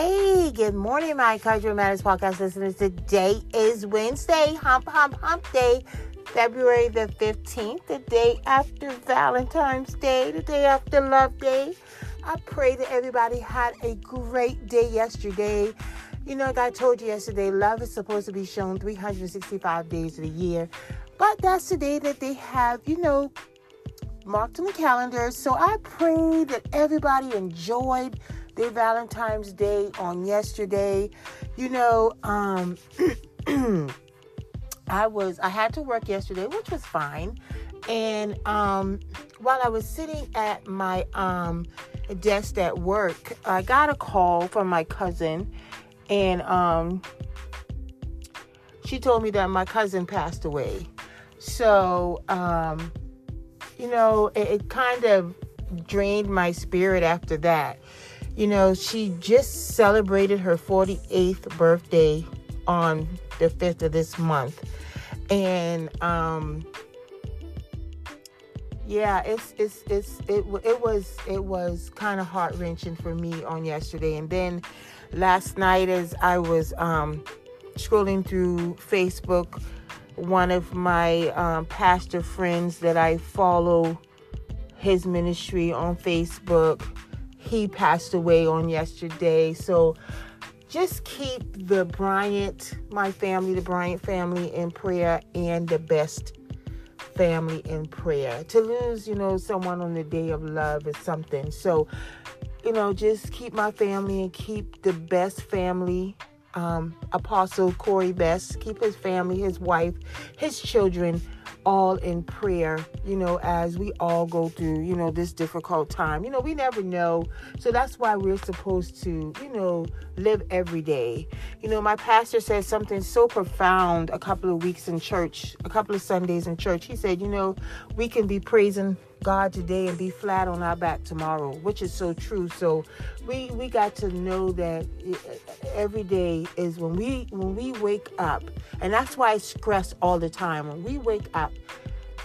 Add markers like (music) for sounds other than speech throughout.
Hey, good morning, my Encouragement Matters podcast listeners. Today is Wednesday, hump, hump, hump day, February the 15th, the day after Valentine's Day, the day after Love Day. I pray that everybody had a great day yesterday. You know, like I told you yesterday, love is supposed to be shown 365 days of the year, but that's the day that they have, you know, marked on the calendar. So I pray that everybody enjoyed their Valentine's Day on yesterday. You know, um, (clears throat) I was I had to work yesterday, which was fine. And um, while I was sitting at my um, desk at work, I got a call from my cousin, and um, she told me that my cousin passed away. So, um, you know, it, it kind of drained my spirit after that. You know, she just celebrated her 48th birthday on the 5th of this month. And um yeah, it's it's it's it it was it was kind of heart-wrenching for me on yesterday. And then last night as I was um scrolling through Facebook, one of my um, pastor friends that I follow his ministry on Facebook he passed away on yesterday. So just keep the Bryant, my family, the Bryant family in prayer and the best family in prayer. To lose, you know, someone on the day of love is something. So, you know, just keep my family and keep the best family. Um, Apostle Corey Best, keep his family, his wife, his children all in prayer, you know, as we all go through, you know, this difficult time. You know, we never know. So that's why we're supposed to, you know, live every day. You know, my pastor said something so profound a couple of weeks in church, a couple of Sundays in church. He said, you know, we can be praising God today and be flat on our back tomorrow, which is so true. So we we got to know that eh, eh, every day is when we when we wake up, and that's why I stress all the time when we wake up.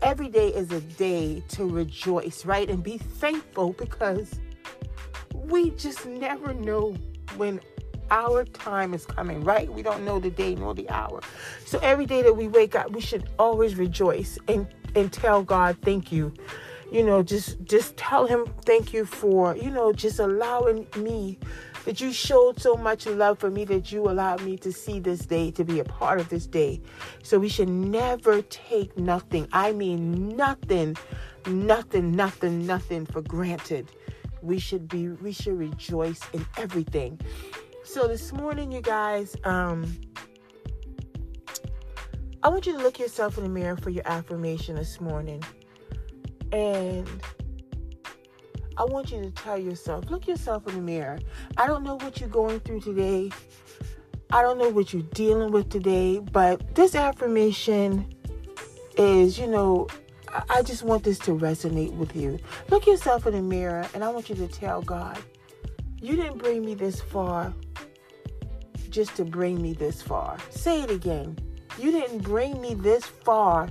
Every day is a day to rejoice, right? And be thankful because we just never know when our time is coming, right? We don't know the day nor the hour. So every day that we wake up, we should always rejoice and, and tell God, thank you you know just just tell him thank you for you know just allowing me that you showed so much love for me that you allowed me to see this day to be a part of this day. So we should never take nothing i mean nothing nothing nothing nothing for granted. We should be we should rejoice in everything. So this morning you guys um I want you to look yourself in the mirror for your affirmation this morning. And I want you to tell yourself, look yourself in the mirror. I don't know what you're going through today. I don't know what you're dealing with today, but this affirmation is, you know, I just want this to resonate with you. Look yourself in the mirror and I want you to tell God, you didn't bring me this far just to bring me this far. Say it again. You didn't bring me this far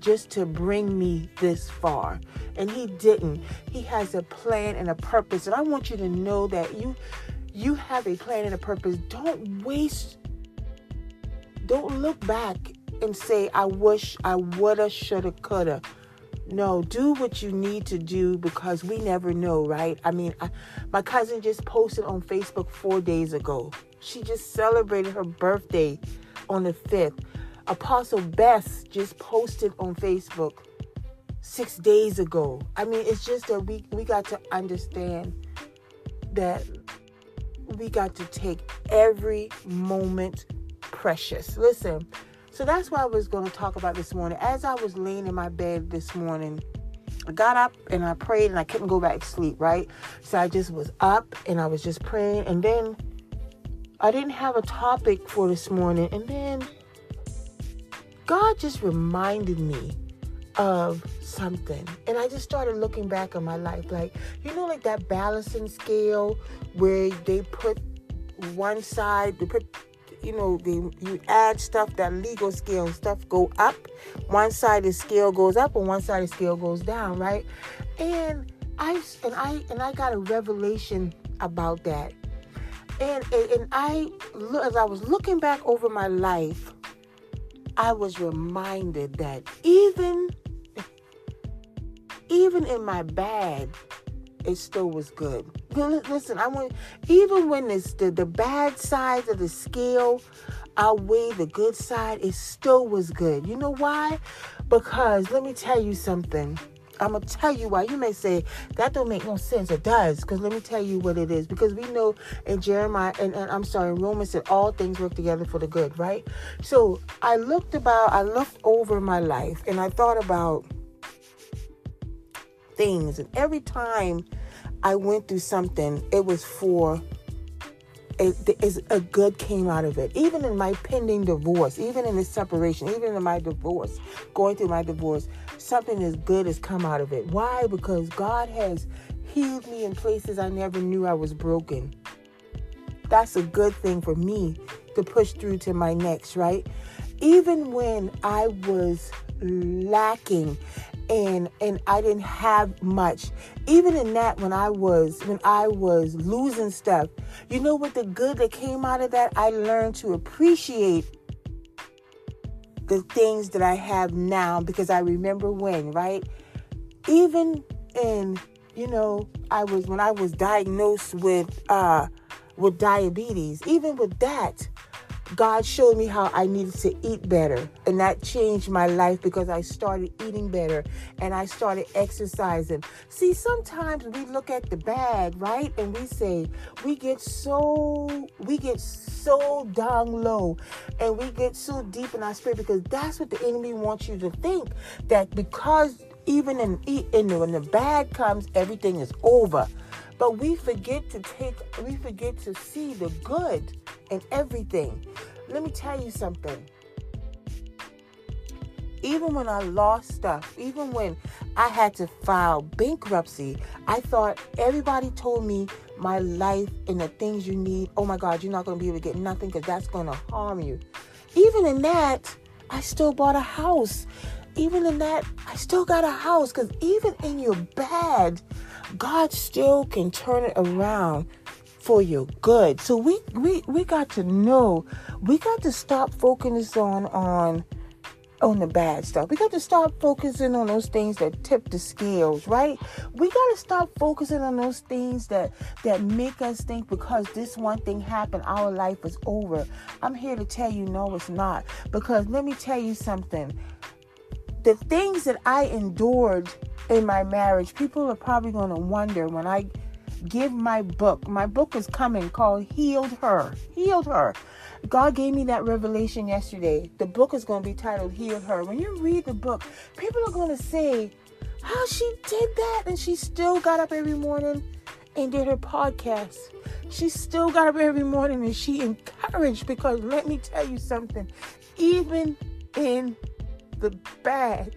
just to bring me this far. And he didn't. He has a plan and a purpose. And I want you to know that you you have a plan and a purpose. Don't waste don't look back and say I wish I woulda, shoulda, coulda. No, do what you need to do because we never know, right? I mean, I, my cousin just posted on Facebook 4 days ago. She just celebrated her birthday on the 5th. Apostle Bess just posted on Facebook six days ago. I mean, it's just that we, we got to understand that we got to take every moment precious. Listen, so that's what I was going to talk about this morning. As I was laying in my bed this morning, I got up and I prayed and I couldn't go back to sleep, right? So I just was up and I was just praying. And then I didn't have a topic for this morning. And then God just reminded me of something. And I just started looking back on my life. Like, you know, like that balancing scale where they put one side, they put, you know, they, you add stuff, that legal scale and stuff go up. One side of the scale goes up and one side of the scale goes down, right? And I and I and I got a revelation about that. and, and, and I, as I was looking back over my life, I was reminded that even, even in my bad, it still was good. Listen, I want even when it's the, the bad side of the scale outweigh the good side, it still was good. You know why? Because let me tell you something. I'm gonna tell you why. You may say that don't make no sense. It does, because let me tell you what it is. Because we know in Jeremiah and, and I'm sorry, Romans that all things work together for the good, right? So I looked about, I looked over my life, and I thought about things, and every time I went through something, it was for is a good came out of it. Even in my pending divorce, even in the separation, even in my divorce, going through my divorce, something as good has come out of it. Why? Because God has healed me in places I never knew I was broken. That's a good thing for me to push through to my next, right? Even when I was lacking and and I didn't have much. Even in that when I was when I was losing stuff, you know what the good that came out of that? I learned to appreciate the things that I have now because I remember when, right? Even in, you know, I was when I was diagnosed with uh with diabetes, even with that, God showed me how I needed to eat better. And that changed my life because I started eating better and I started exercising. See, sometimes we look at the bad, right? And we say, we get so, we get so down low and we get so deep in our spirit because that's what the enemy wants you to think that because even in, in when the bad comes, everything is over. But we forget to take, we forget to see the good in everything. Let me tell you something. Even when I lost stuff, even when I had to file bankruptcy, I thought everybody told me my life and the things you need. Oh my God, you're not going to be able to get nothing because that's going to harm you. Even in that, I still bought a house. Even in that, I still got a house because even in your bad, God still can turn it around for your good. So we we we got to know, we got to stop focusing on on on the bad stuff. We got to stop focusing on those things that tip the scales, right? We got to stop focusing on those things that that make us think because this one thing happened, our life is over. I'm here to tell you no it's not. Because let me tell you something. The things that I endured in my marriage, people are probably going to wonder when I give my book. My book is coming called Healed Her. Healed Her. God gave me that revelation yesterday. The book is going to be titled Healed Her. When you read the book, people are going to say, How she did that? And she still got up every morning and did her podcast. She still got up every morning and she encouraged because let me tell you something. Even in the bad,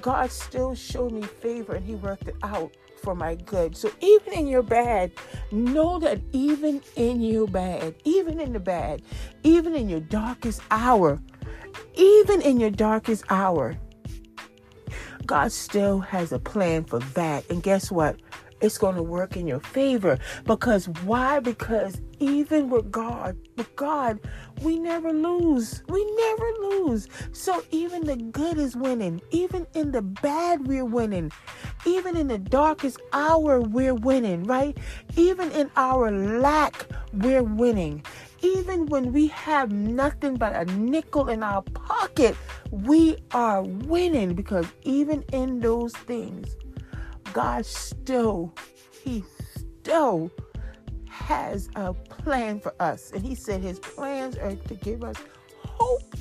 God still showed me favor and He worked it out for my good. So even in your bad, know that even in your bad, even in the bad, even in your darkest hour, even in your darkest hour, God still has a plan for that. And guess what? It's going to work in your favor. Because why? Because even with God, with God, we never lose. We never lose. So even the good is winning. Even in the bad, we're winning. Even in the darkest hour, we're winning, right? Even in our lack, we're winning. Even when we have nothing but a nickel in our pocket, we are winning because even in those things, God still, He still has a plan for us. And He said His plans are to give us hope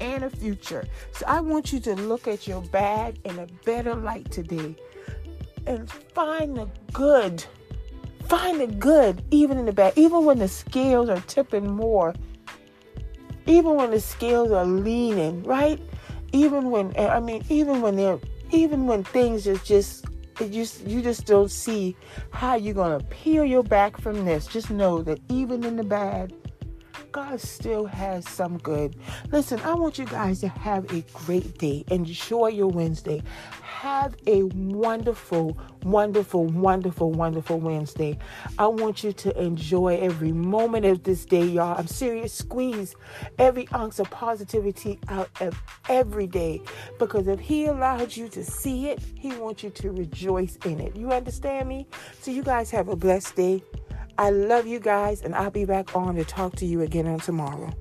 and a future. So I want you to look at your bad in a better light today and find the good. Find the good even in the bad, even when the scales are tipping more, even when the scales are leaning, right? Even when I mean, even when they're even when things are just you you just don't see how you're gonna peel your back from this. Just know that even in the bad, God still has some good. Listen, I want you guys to have a great day. Enjoy your Wednesday. Have a wonderful, wonderful, wonderful, wonderful Wednesday. I want you to enjoy every moment of this day, y'all. I'm serious. Squeeze every ounce of positivity out of every day because if He allowed you to see it, He wants you to rejoice in it. You understand me? So, you guys have a blessed day. I love you guys, and I'll be back on to talk to you again on tomorrow.